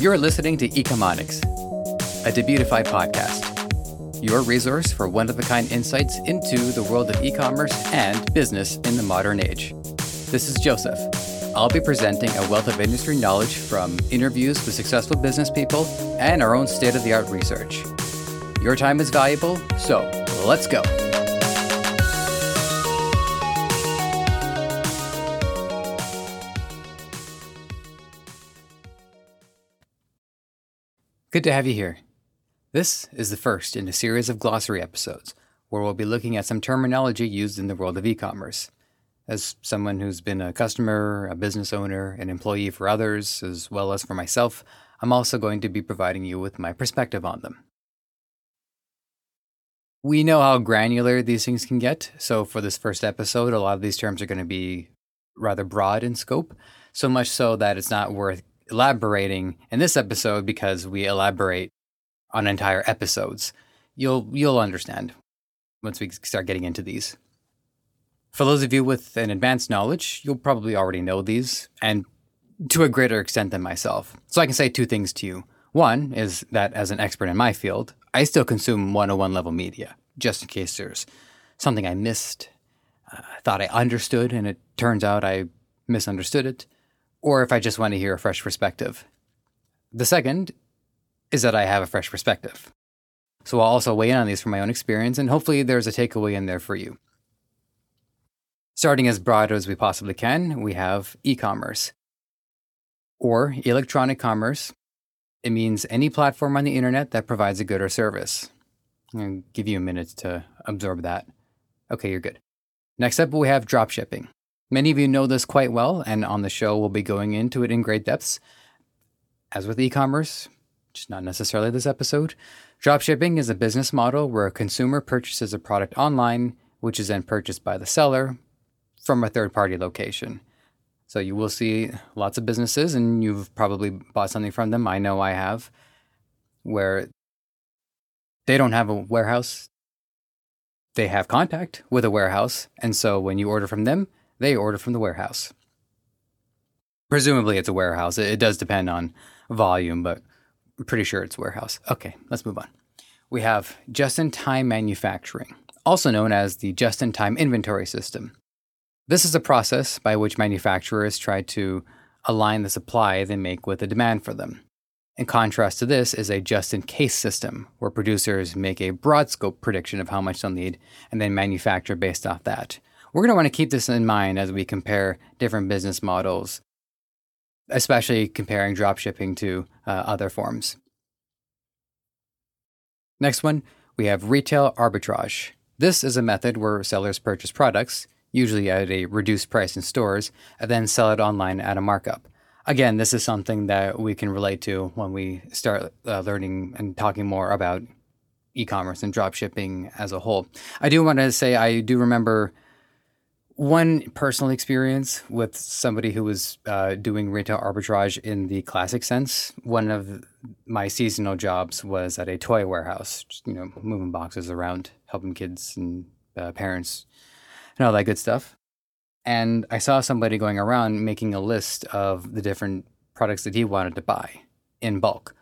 You're listening to Ecomonics, a Debutify podcast, your resource for one of a kind insights into the world of e commerce and business in the modern age. This is Joseph. I'll be presenting a wealth of industry knowledge from interviews with successful business people and our own state of the art research. Your time is valuable, so let's go. Good to have you here. This is the first in a series of glossary episodes where we'll be looking at some terminology used in the world of e commerce. As someone who's been a customer, a business owner, an employee for others, as well as for myself, I'm also going to be providing you with my perspective on them. We know how granular these things can get, so for this first episode, a lot of these terms are going to be rather broad in scope, so much so that it's not worth elaborating in this episode because we elaborate on entire episodes. You'll you'll understand once we start getting into these. For those of you with an advanced knowledge, you'll probably already know these and to a greater extent than myself. So I can say two things to you. One is that as an expert in my field, I still consume 101 level media, just in case there's something I missed, uh, thought I understood, and it turns out I misunderstood it or if I just want to hear a fresh perspective. The second is that I have a fresh perspective. So I'll also weigh in on these from my own experience, and hopefully there's a takeaway in there for you. Starting as broad as we possibly can, we have e commerce or electronic commerce. It means any platform on the internet that provides a good or service. I'll give you a minute to absorb that. Okay, you're good. Next up, we have dropshipping. Many of you know this quite well, and on the show, we'll be going into it in great depths. As with e commerce, just not necessarily this episode, dropshipping is a business model where a consumer purchases a product online, which is then purchased by the seller from a third party location. So you will see lots of businesses, and you've probably bought something from them. I know I have, where they don't have a warehouse, they have contact with a warehouse. And so when you order from them, they order from the warehouse. Presumably, it's a warehouse. It, does depend on volume, but I'm pretty sure it's warehouse. Okay, let's move on. We have just in time manufacturing, also known as the just in time inventory system. This is a process by which manufacturers try to align the supply they make with the demand for them. In contrast to this is a just in case system, where producers make a broad scope prediction of how much they'll need and then manufacture based off that. We're going to want to keep this in mind as we compare different business models, especially comparing dropshipping to uh, other forms. Next one, we have retail arbitrage. This is a method where sellers purchase products, usually at a reduced price in stores, and then sell it online at a markup. Again, this is something that we can relate to when we start uh, learning and talking more about e commerce and dropshipping as a whole. I do want to say I do remember one personal experience with somebody who was uh, doing retail arbitrage in the classic sense. One of my seasonal jobs was at a toy warehouse, just, you know, moving boxes around, helping kids and uh, parents and all that good stuff. And I saw somebody going around making a list of the different products that he wanted to buy in bulk.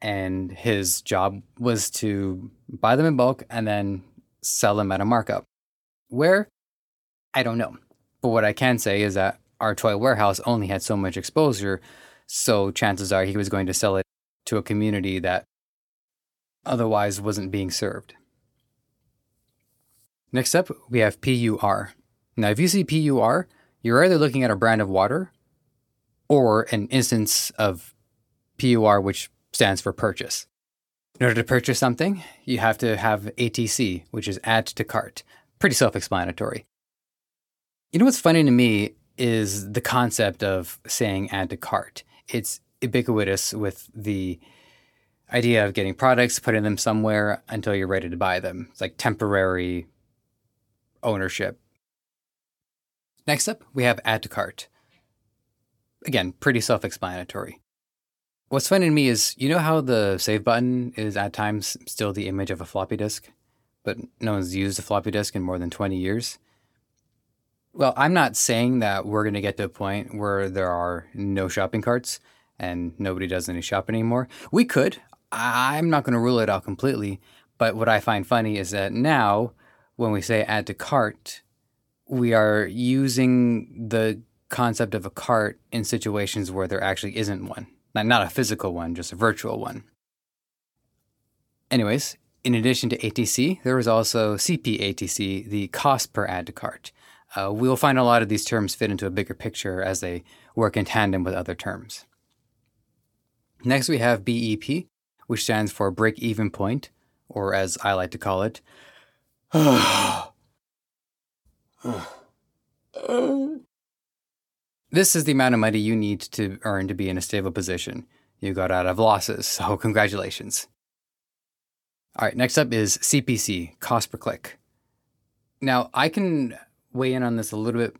And his job was to buy them in bulk and then sell them at a markup. Where I don't know. But what I can say is that our toy warehouse only had so much exposure, so chances are he was going to sell it to a community that otherwise wasn't being served. Next up, we have PUR. Now, if you see PUR, you're either looking at a brand of water or an instance of PUR, which stands for purchase. In order to purchase something, you have to have ATC, which is add to cart. Pretty self explanatory. You know what's funny to me is the concept of saying add to cart. It's ubiquitous with the idea of getting products, putting them somewhere until you're ready to buy them. It's like temporary ownership. Next up, we have add to cart. Again, pretty self explanatory. What's funny to me is you know how the save button is at times still the image of a floppy disk, but no one's used a floppy disk in more than 20 years? Well, I'm not saying that we're going to get to a point where there are no shopping carts and nobody does any shopping anymore. We could. I'm not going to rule it out completely. But what I find funny is that now, when we say add to cart, we are using the concept of a cart in situations where there actually isn't one. Not a physical one, just a virtual one. Anyways, in addition to ATC, there is also CPATC, the cost per add to cart. Uh, we will find a lot of these terms fit into a bigger picture as they work in tandem with other terms. Next, we have BEP, which stands for break even point, or as I like to call it, this is the amount of money you need to earn to be in a stable position. You got out of losses, so congratulations. All right, next up is CPC, cost per click. Now, I can weigh in on this a little bit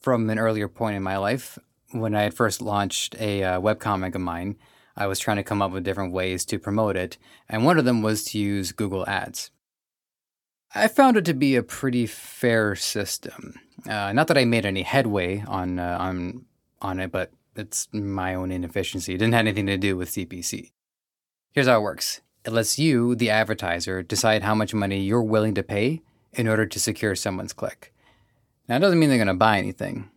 from an earlier point in my life. When I had first launched a uh, webcomic of mine, I was trying to come up with different ways to promote it, and one of them was to use Google Ads. I found it to be a pretty fair system. Uh, not that I made any headway on uh, on on it, but it's my own inefficiency. It didn't have anything to do with CPC. Here's how it works. It lets you, the advertiser, decide how much money you're willing to pay in order to secure someone's click. Now, it doesn't mean they're going to buy anything,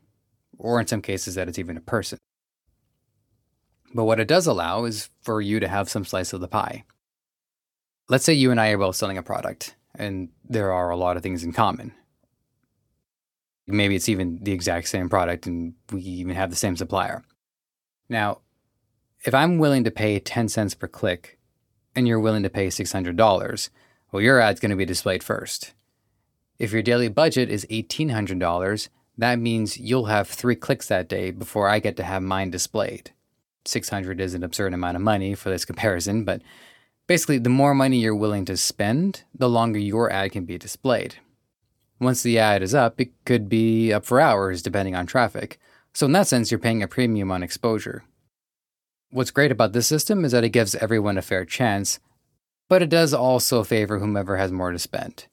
or in some cases, that it's even a person. But what it does allow is for you to have some slice of the pie. Let's say you and I are both selling a product, and there are a lot of things in common. Maybe it's even the exact same product, and we even have the same supplier. Now, if I'm willing to pay 10 cents per click, and you're willing to pay $600, well, your ad's going to be displayed first. If your daily budget is $1,800, that means you'll have three clicks that day before I get to have mine displayed. 600 is an absurd amount of money for this comparison, but basically, the more money you're willing to spend, the longer your ad can be displayed. Once the ad is up, it could be up for hours depending on traffic. So, in that sense, you're paying a premium on exposure. What's great about this system is that it gives everyone a fair chance, but it does also favor whomever has more to spend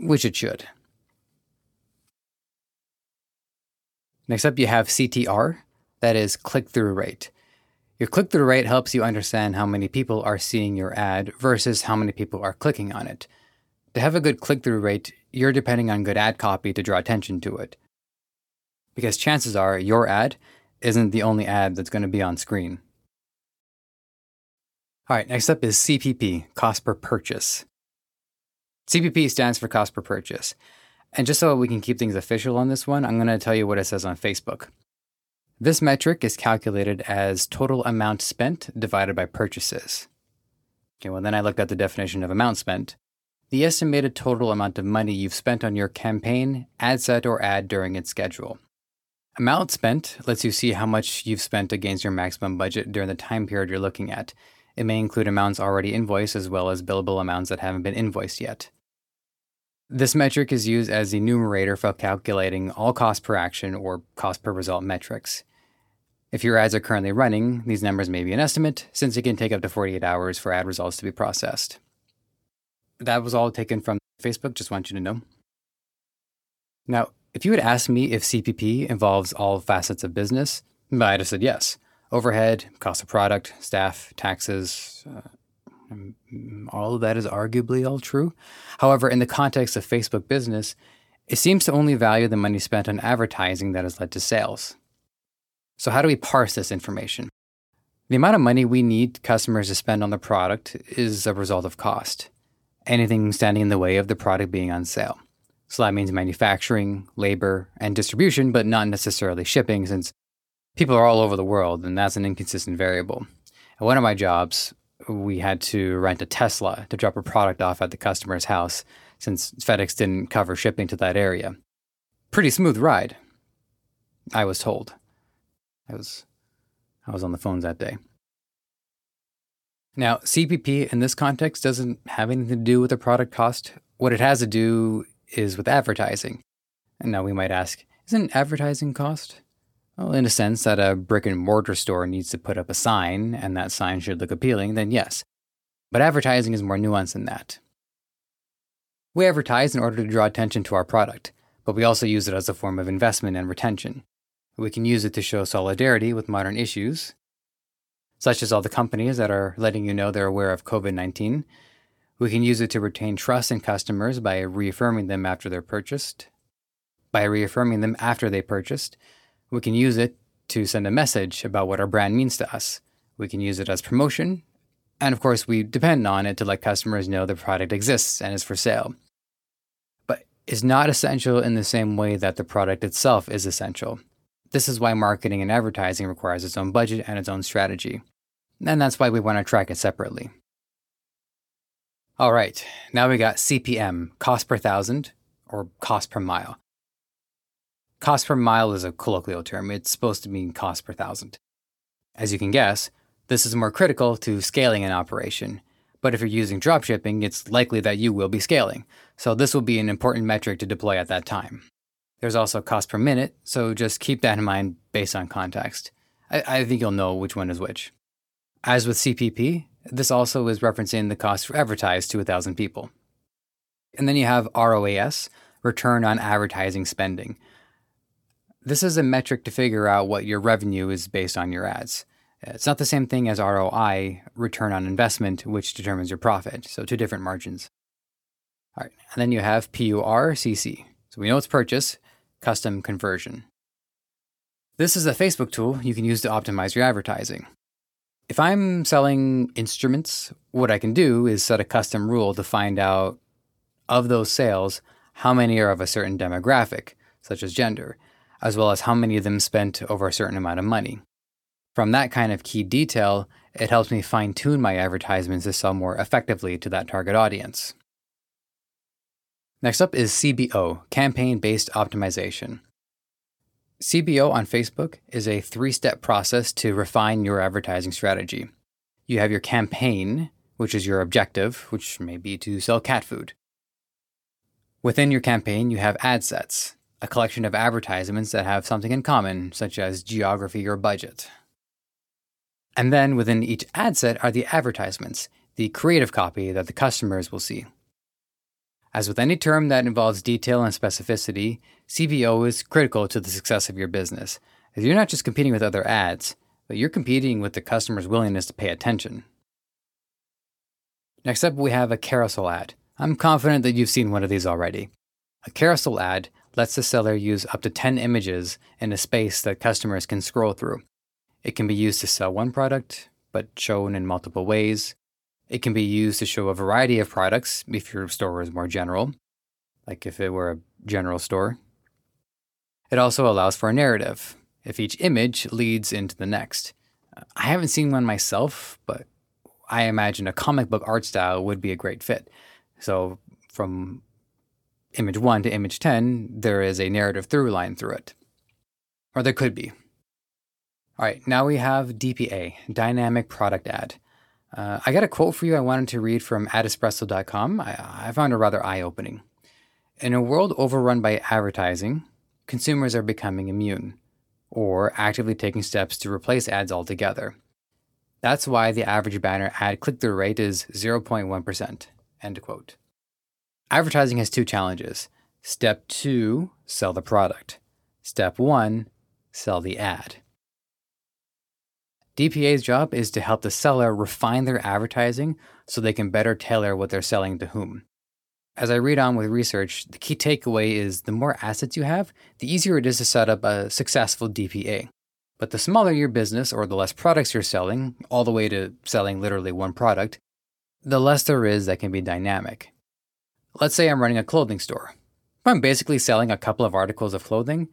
which it should. Next up, you have CTR, that is click through rate. Your click through rate helps you understand how many people are seeing your ad versus how many people are clicking on it. To have a good click through rate, you're depending on good ad copy to draw attention to it. Because chances are your ad isn't the only ad that's going to be on screen. All right, next up is CPP, cost per purchase. CPP stands for cost per purchase. And just so we can keep things official on this one, I'm going to tell you what it says on Facebook. This metric is calculated as total amount spent divided by purchases. Okay, well, then I looked at the definition of amount spent. The estimated total amount of money you've spent on your campaign, ad set, or ad during its schedule. Amount spent lets you see how much you've spent against your maximum budget during the time period you're looking at. It may include amounts already invoiced as well as billable amounts that haven't been invoiced yet. This metric is used as the numerator for calculating all cost per action or cost per result metrics. If your ads are currently running, these numbers may be an estimate, since it can take up to 48 hours for ad results to be processed. That was all taken from Facebook, just want you to know. Now, if you had asked me if CPP involves all facets of business, I'd have said yes. Overhead, cost of product, staff, taxes, uh, all of that is arguably all true. However, in the context of Facebook business, it seems to only value the money spent on advertising that has led to sales. So, how do we parse this information? The amount of money we need customers to spend on the product is a result of cost. Anything standing in the way of the product being on sale. So that means manufacturing, labor, and distribution, but not necessarily shipping, since people are all over the world, and that's an inconsistent variable. At one of my jobs, we had to rent a Tesla to drop a product off at the customer's house since FedEx didn't cover shipping to that area. Pretty smooth ride, I was told. I was I was on the phones that day. Now, CPP in this context doesn't have anything to do with the product cost. What it has to do is with advertising. And now we might ask, isn't advertising cost? Well, in a sense that a brick and mortar store needs to put up a sign and that sign should look appealing, then yes. But advertising is more nuanced than that. We advertise in order to draw attention to our product, but we also use it as a form of investment and retention. We can use it to show solidarity with modern issues, such as all the companies that are letting you know they're aware of COVID 19. We can use it to retain trust in customers by reaffirming them after they're purchased. By reaffirming them after they purchased, we can use it to send a message about what our brand means to us. We can use it as promotion. And of course, we depend on it to let customers know the product exists and is for sale. But it's not essential in the same way that the product itself is essential. This is why marketing and advertising requires its own budget and its own strategy. And that's why we want to track it separately. All right, now we got CPM, cost per thousand, or cost per mile. Cost per mile is a colloquial term, it's supposed to mean cost per thousand. As you can guess, this is more critical to scaling an operation. But if you're using dropshipping, it's likely that you will be scaling, so this will be an important metric to deploy at that time. There's also cost per minute, so just keep that in mind based on context. I, I think you'll know which one is which. As with CPP, this also is referencing the cost for advertised to 1,000 people. And then you have ROAS, return on advertising spending. This is a metric to figure out what your revenue is based on your ads. It's not the same thing as ROI, return on investment, which determines your profit. So, two different margins. All right, and then you have PURCC. So, we know it's purchase, custom conversion. This is a Facebook tool you can use to optimize your advertising. If I'm selling instruments, what I can do is set a custom rule to find out of those sales how many are of a certain demographic, such as gender, as well as how many of them spent over a certain amount of money. From that kind of key detail, it helps me fine tune my advertisements to sell more effectively to that target audience. Next up is CBO, Campaign Based Optimization. CBO on Facebook is a three step process to refine your advertising strategy. You have your campaign, which is your objective, which may be to sell cat food. Within your campaign, you have ad sets, a collection of advertisements that have something in common, such as geography or budget. And then within each ad set are the advertisements, the creative copy that the customers will see. As with any term that involves detail and specificity, CBO is critical to the success of your business, as you're not just competing with other ads, but you're competing with the customer's willingness to pay attention. Next up, we have a carousel ad. I'm confident that you've seen one of these already. A carousel ad lets the seller use up to 10 images in a space that customers can scroll through. It can be used to sell one product, but shown in multiple ways. It can be used to show a variety of products if your store is more general, like if it were a general store. It also allows for a narrative, if each image leads into the next. I haven't seen one myself, but I imagine a comic book art style would be a great fit. So, from image 1 to image 10, there is a narrative through line through it. Or there could be. All right, now we have DPA, Dynamic Product Ad. Uh, I got a quote for you I wanted to read from adespresso.com. I, I found it rather eye opening. In a world overrun by advertising, consumers are becoming immune or actively taking steps to replace ads altogether. That's why the average banner ad click through rate is 0.1%. End quote. Advertising has two challenges. Step two, sell the product. Step one, sell the ad. DPA's job is to help the seller refine their advertising so they can better tailor what they're selling to whom. As I read on with research, the key takeaway is the more assets you have, the easier it is to set up a successful DPA. But the smaller your business or the less products you're selling, all the way to selling literally one product, the less there is that can be dynamic. Let's say I'm running a clothing store. I'm basically selling a couple of articles of clothing,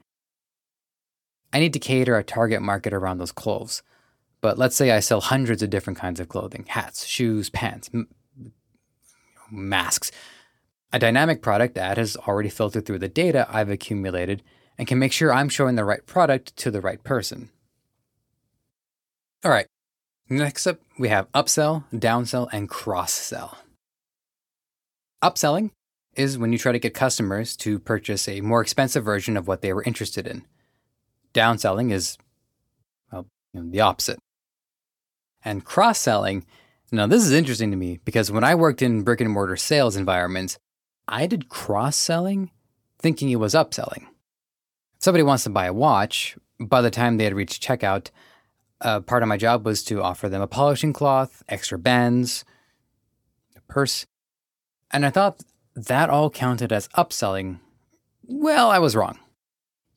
I need to cater a target market around those clothes. But let's say I sell hundreds of different kinds of clothing hats, shoes, pants, m- masks. A dynamic product ad has already filtered through the data I've accumulated and can make sure I'm showing the right product to the right person. All right, next up we have upsell, downsell, and cross sell. Upselling is when you try to get customers to purchase a more expensive version of what they were interested in. Downselling is, well, you know, the opposite and cross selling. Now, this is interesting to me because when I worked in brick and mortar sales environments, I did cross selling thinking it was upselling. If somebody wants to buy a watch, by the time they had reached checkout, uh, part of my job was to offer them a polishing cloth, extra bands, a purse. And I thought that all counted as upselling. Well, I was wrong.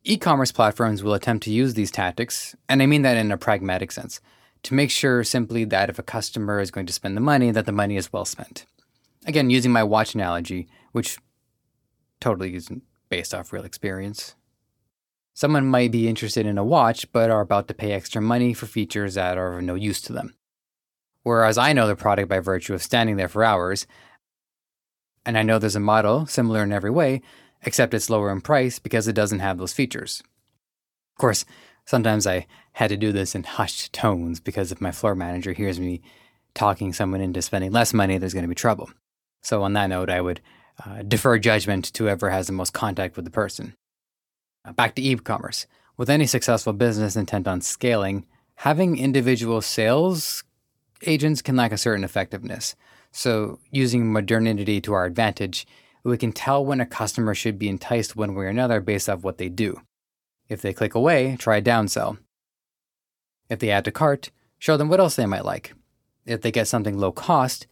E commerce platforms will attempt to use these tactics, and I mean that in a pragmatic sense, to make sure simply that if a customer is going to spend the money, that the money is well spent. Again, using my watch analogy, which totally isn't based off real experience. Someone might be interested in a watch, but are about to pay extra money for features that are of no use to them. Whereas I know the product by virtue of standing there for hours, and I know there's a model similar in every way, except it's lower in price because it doesn't have those features. Of course, sometimes I had to do this in hushed tones because if my floor manager hears me talking someone into spending less money, there's going to be trouble. So, on that note, I would uh, defer judgment to whoever has the most contact with the person. Back to e commerce. With any successful business intent on scaling, having individual sales agents can lack a certain effectiveness. So, using modernity to our advantage, we can tell when a customer should be enticed one way or another based off what they do. If they click away, try a downsell. If they add to cart, show them what else they might like. If they get something low cost,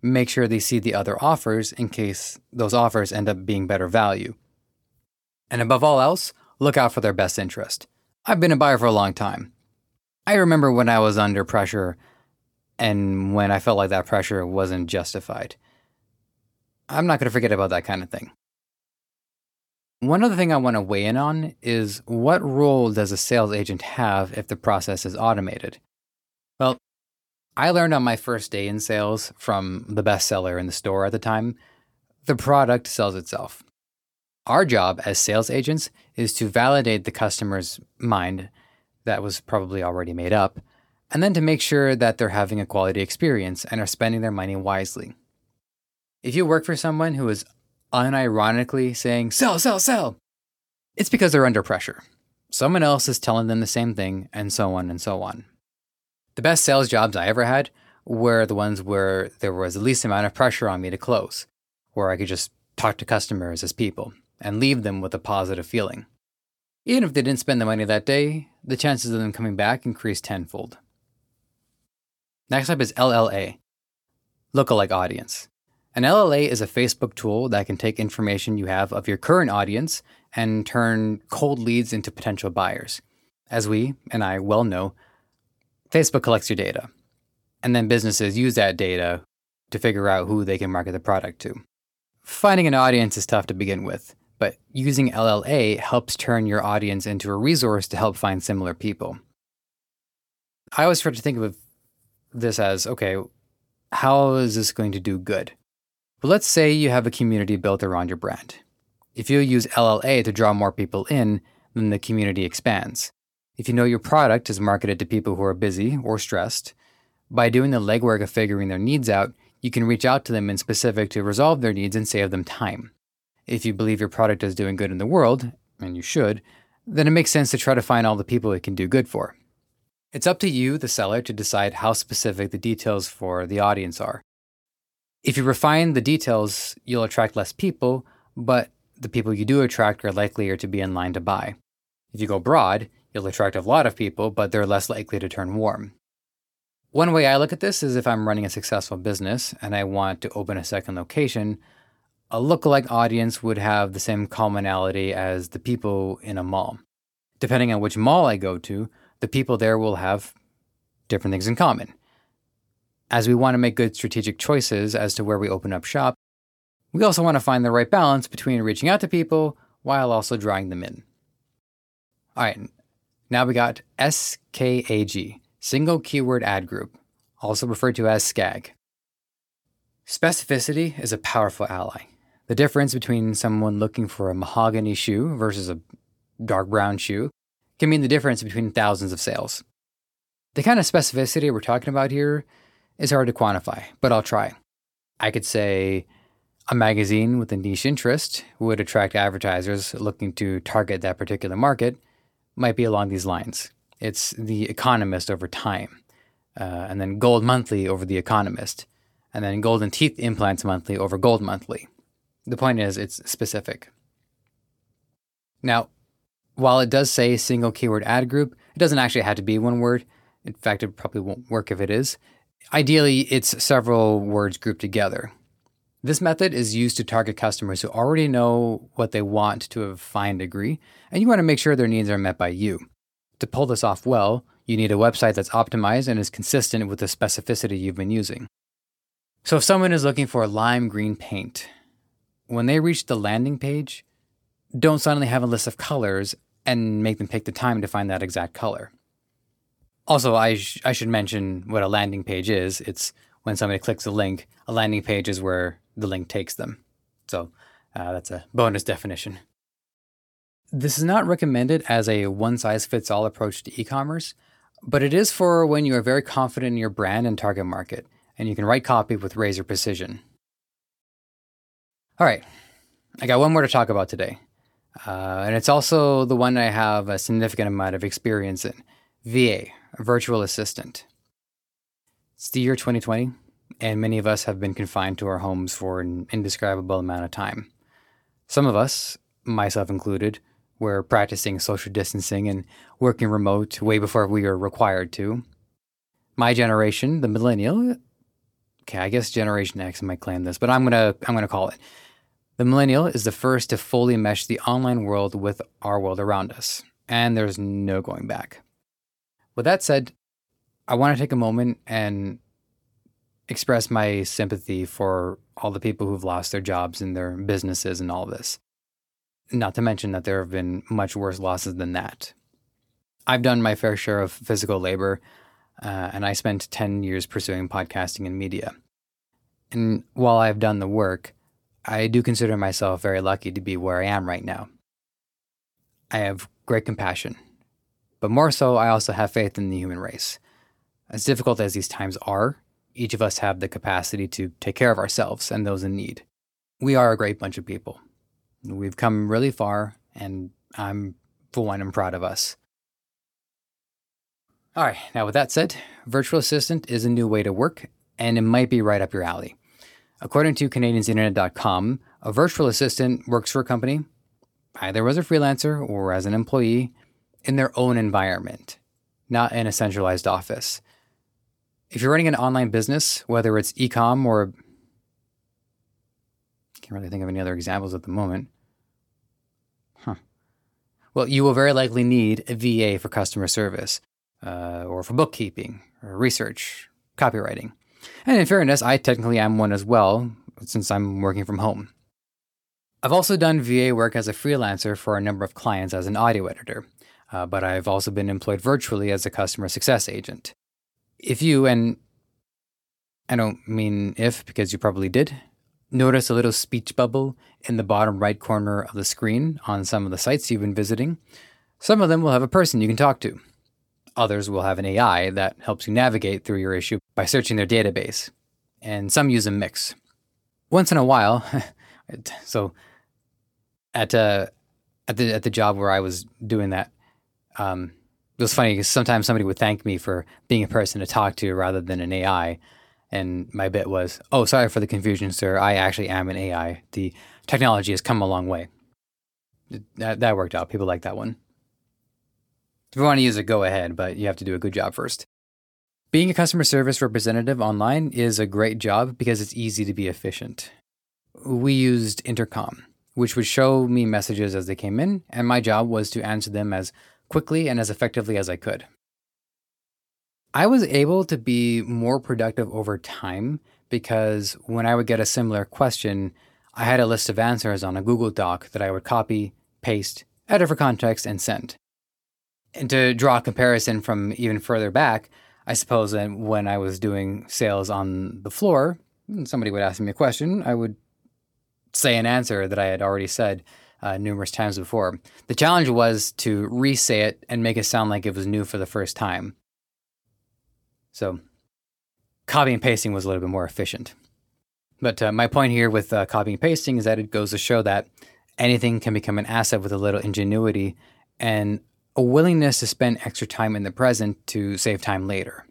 make sure they see the other offers in case those offers end up being better value. And above all else, look out for their best interest. I've been a buyer for a long time. I remember when I was under pressure and when I felt like that pressure wasn't justified. I'm not going to forget about that kind of thing. One other thing I want to weigh in on is what role does a sales agent have if the process is automated? Well, I learned on my first day in sales from the best seller in the store at the time the product sells itself. Our job as sales agents is to validate the customer's mind that was probably already made up, and then to make sure that they're having a quality experience and are spending their money wisely. If you work for someone who is unironically saying, sell, sell, sell, it's because they're under pressure. Someone else is telling them the same thing, and so on and so on. The best sales jobs I ever had were the ones where there was the least amount of pressure on me to close, where I could just talk to customers as people and leave them with a positive feeling. Even if they didn't spend the money that day, the chances of them coming back increased tenfold. Next up is LLA, lookalike audience. An LLA is a Facebook tool that can take information you have of your current audience and turn cold leads into potential buyers. As we, and I well know, Facebook collects your data, and then businesses use that data to figure out who they can market the product to. Finding an audience is tough to begin with, but using LLA helps turn your audience into a resource to help find similar people. I always try to think of this as okay, how is this going to do good? But let's say you have a community built around your brand. If you use LLA to draw more people in, then the community expands. If you know your product is marketed to people who are busy or stressed, by doing the legwork of figuring their needs out, you can reach out to them in specific to resolve their needs and save them time. If you believe your product is doing good in the world, and you should, then it makes sense to try to find all the people it can do good for. It's up to you, the seller, to decide how specific the details for the audience are. If you refine the details, you'll attract less people, but the people you do attract are likelier to be in line to buy. If you go broad, you'll attract a lot of people, but they're less likely to turn warm. One way I look at this is if I'm running a successful business and I want to open a second location, a lookalike audience would have the same commonality as the people in a mall. Depending on which mall I go to, the people there will have different things in common as we want to make good strategic choices as to where we open up shop, we also want to find the right balance between reaching out to people while also drawing them in. All right, now we got SKAG, Single Keyword Ad Group, also referred to as SCAG. Specificity is a powerful ally. The difference between someone looking for a mahogany shoe versus a dark brown shoe can mean the difference between thousands of sales. The kind of specificity we're talking about here is hard to quantify, but I'll try. I could say a magazine with a niche interest would attract advertisers looking to target that particular market, might be along these lines. It's The Economist over Time, uh, and then Gold Monthly over The Economist, and then Golden Teeth Implants Monthly over Gold Monthly. The point is, it's specific. Now, While it does say single keyword ad group, it doesn't actually have to be one word. In fact, it probably won't work if it is. Ideally, it's several words grouped together. This method is used to target customers who already know what they want to a fine degree, and you want to make sure their needs are met by you. To pull this off well, you need a website that's optimized and is consistent with the specificity you've been using. So, if someone is looking for lime green paint, when they reach the landing page, don't suddenly have a list of colors and make them take the time to find that exact color. Also, I, sh- I should mention what a landing page is. It's when somebody clicks a link, a landing page is where the link takes them. So uh, that's a bonus definition. This is not recommended as a one size fits all approach to e commerce, but it is for when you are very confident in your brand and target market, and you can write copy with razor precision. All right, I got one more to talk about today, uh, and it's also the one I have a significant amount of experience in VA, virtual assistant. It's the year 2020 and many of us have been confined to our homes for an indescribable amount of time. Some of us, myself included, were practicing social distancing and working remote way before we were required to. My generation, the millennial, okay, I guess Generation X might claim this, but I'm gonna I'm gonna call it. The millennial is the first to fully mesh the online world with our world around us, and there's no going back. With that said, I want to take a moment and express my sympathy for all the people who've lost their jobs and their businesses and all this. Not to mention that there have been much worse losses than that. I've done my fair share of physical labor, uh, and I spent 10 years pursuing podcasting and media. And while I've done the work, I do consider myself very lucky to be where I am right now. I have great compassion, but more so, I also have faith in the human race. As difficult as these times are, each of us have the capacity to take care of ourselves and those in need. We are a great bunch of people. We've come really far, and I'm, for one, I'm proud of us. All right, now with that said, Virtual Assistant is a new way to work, and it might be right up your alley. According to CanadiansInternet.com, a virtual assistant works for a company, either as a freelancer or as an employee, in their own environment, not in a centralized office if you're running an online business, whether it's e-com or can't really think of any other examples at the moment. Huh. Well, you will very likely need a VA for customer service, uh, or for bookkeeping, or research, copywriting. And in fairness, I technically am one as well, since I'm working from home. I've also done VA work as a freelancer for a number of clients as an audio editor, uh, but I've also been employed virtually as a customer success agent if you, and I don't mean if because you probably did, notice a little speech bubble in the bottom right corner of the screen on some of the sites you've been visiting, some of them will have a person you can talk to. Others will have an AI that helps you navigate through your issue by searching their database. And some use a mix. Once in a while, so at, uh, at, the, at the job where I was doing that, um, it was funny because sometimes somebody would thank me for being a person to talk to rather than an AI. And my bit was, oh, sorry for the confusion, sir. I actually am an AI. The technology has come a long way. That, that worked out. People like that one. If you want to use it, go ahead, but you have to do a good job first. Being a customer service representative online is a great job because it's easy to be efficient. We used intercom, which would show me messages as they came in, and my job was to answer them as quickly and as effectively as I could. I was able to be more productive over time because when I would get a similar question, I had a list of answers on a Google Doc that I would copy, paste, edit for context, and send. And to draw a comparison from even further back, I suppose when I was doing sales on the floor, somebody would ask me a question, I would say an answer that I had already said uh, numerous times before. The challenge was to re say it and make it sound like it was new for the first time. So, copy and pasting was a little bit more efficient. But uh, my point here with uh, copying and pasting is that it goes to show that anything can become an asset with a little ingenuity and a willingness to spend extra time in the present to save time later.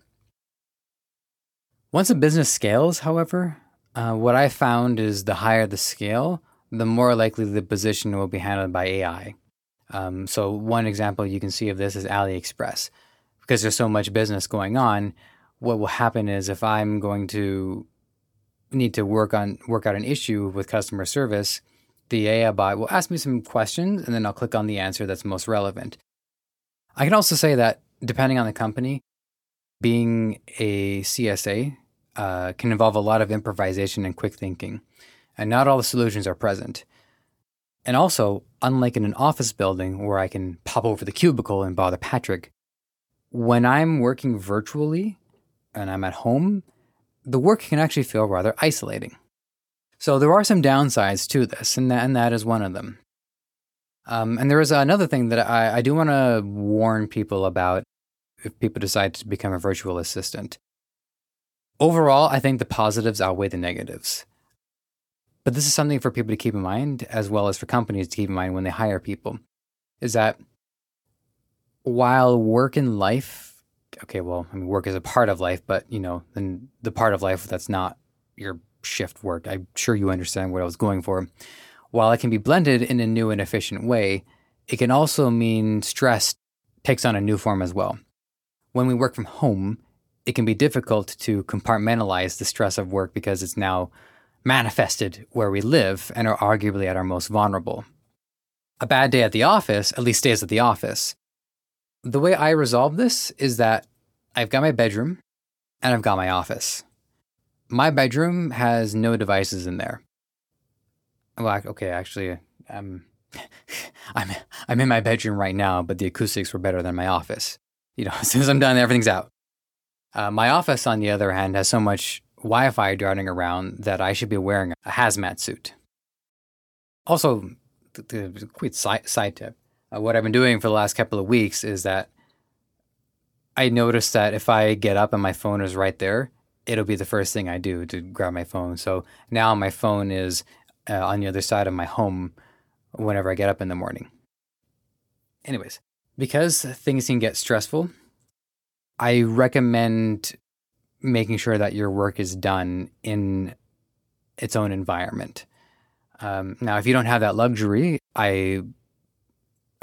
Once a business scales, however, uh, what I found is the higher the scale, the more likely the position will be handled by AI. Um, so, one example you can see of this is AliExpress. Because there's so much business going on, what will happen is if I'm going to need to work on work out an issue with customer service, the AI bot will ask me some questions and then I'll click on the answer that's most relevant. I can also say that depending on the company, being a CSA uh, can involve a lot of improvisation and quick thinking, and not all the solutions are present. And also, unlike in an office building where I can pop over the cubicle and bother Patrick, when I'm working virtually and I'm at home, the work can actually feel rather isolating. So there are some downsides to this, and that, and that is one of them. Um, and there is another thing that I, I do want to warn people about if people decide to become a virtual assistant. Overall, I think the positives outweigh the negatives. But this is something for people to keep in mind, as well as for companies to keep in mind when they hire people, is that while work and life, okay, well, I mean, work is a part of life, but you know, then the part of life that's not your shift work. I'm sure you understand what I was going for. While it can be blended in a new and efficient way, it can also mean stress takes on a new form as well. When we work from home, it can be difficult to compartmentalize the stress of work because it's now manifested where we live and are arguably at our most vulnerable. A bad day at the office at least stays at the office. The way I resolve this is that I've got my bedroom and I've got my office. My bedroom has no devices in there. Well, okay, actually, I'm I'm I'm in my bedroom right now, but the acoustics were better than my office. You know, as soon as I'm done, everything's out. Uh, my office, on the other hand, has so much Wi-Fi darting around that I should be wearing a hazmat suit. Also, the, the quick side, side tip: uh, what I've been doing for the last couple of weeks is that I noticed that if I get up and my phone is right there, it'll be the first thing I do to grab my phone. So now my phone is uh, on the other side of my home whenever I get up in the morning. Anyways, because things can get stressful, I recommend making sure that your work is done in its own environment. Um, now, if you don't have that luxury, I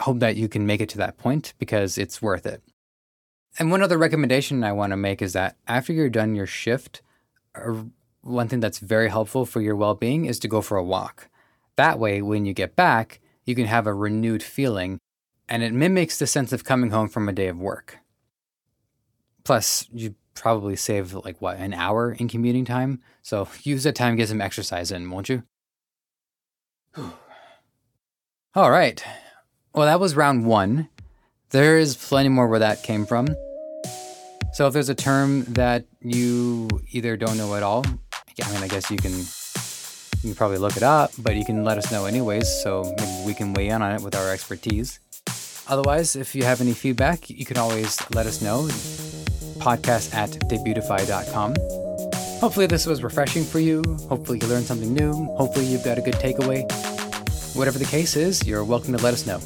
hope that you can make it to that point because it's worth it. And one other recommendation I want to make is that after you're done your shift, one thing that's very helpful for your well being is to go for a walk. That way, when you get back, you can have a renewed feeling and it mimics the sense of coming home from a day of work. Plus, you probably save like what, an hour in commuting time? So use that time get some exercise in, won't you? All right. Well, that was round one. There is plenty more where that came from. So if there's a term that you either don't know at all, I mean, I guess you can you can probably look it up, but you can let us know anyways, so maybe we can weigh in on it with our expertise. Otherwise, if you have any feedback, you can always let us know. Podcast at debutify.com. Hopefully, this was refreshing for you. Hopefully, you learned something new. Hopefully, you've got a good takeaway. Whatever the case is, you're welcome to let us know.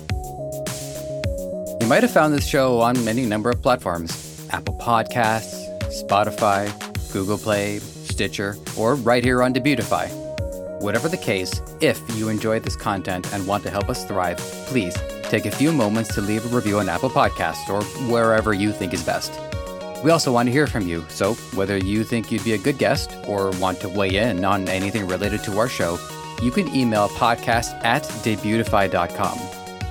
You might have found this show on any number of platforms Apple Podcasts, Spotify, Google Play, Stitcher, or right here on Debutify. Whatever the case, if you enjoyed this content and want to help us thrive, please take a few moments to leave a review on Apple Podcasts or wherever you think is best. We also want to hear from you, so whether you think you'd be a good guest or want to weigh in on anything related to our show, you can email podcast at debutify.com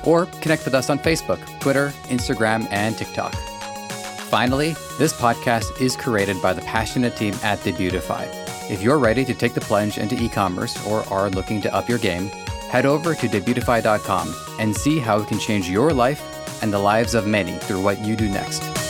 or connect with us on Facebook, Twitter, Instagram, and TikTok. Finally, this podcast is created by the passionate team at Debutify. If you're ready to take the plunge into e commerce or are looking to up your game, head over to debutify.com and see how it can change your life and the lives of many through what you do next.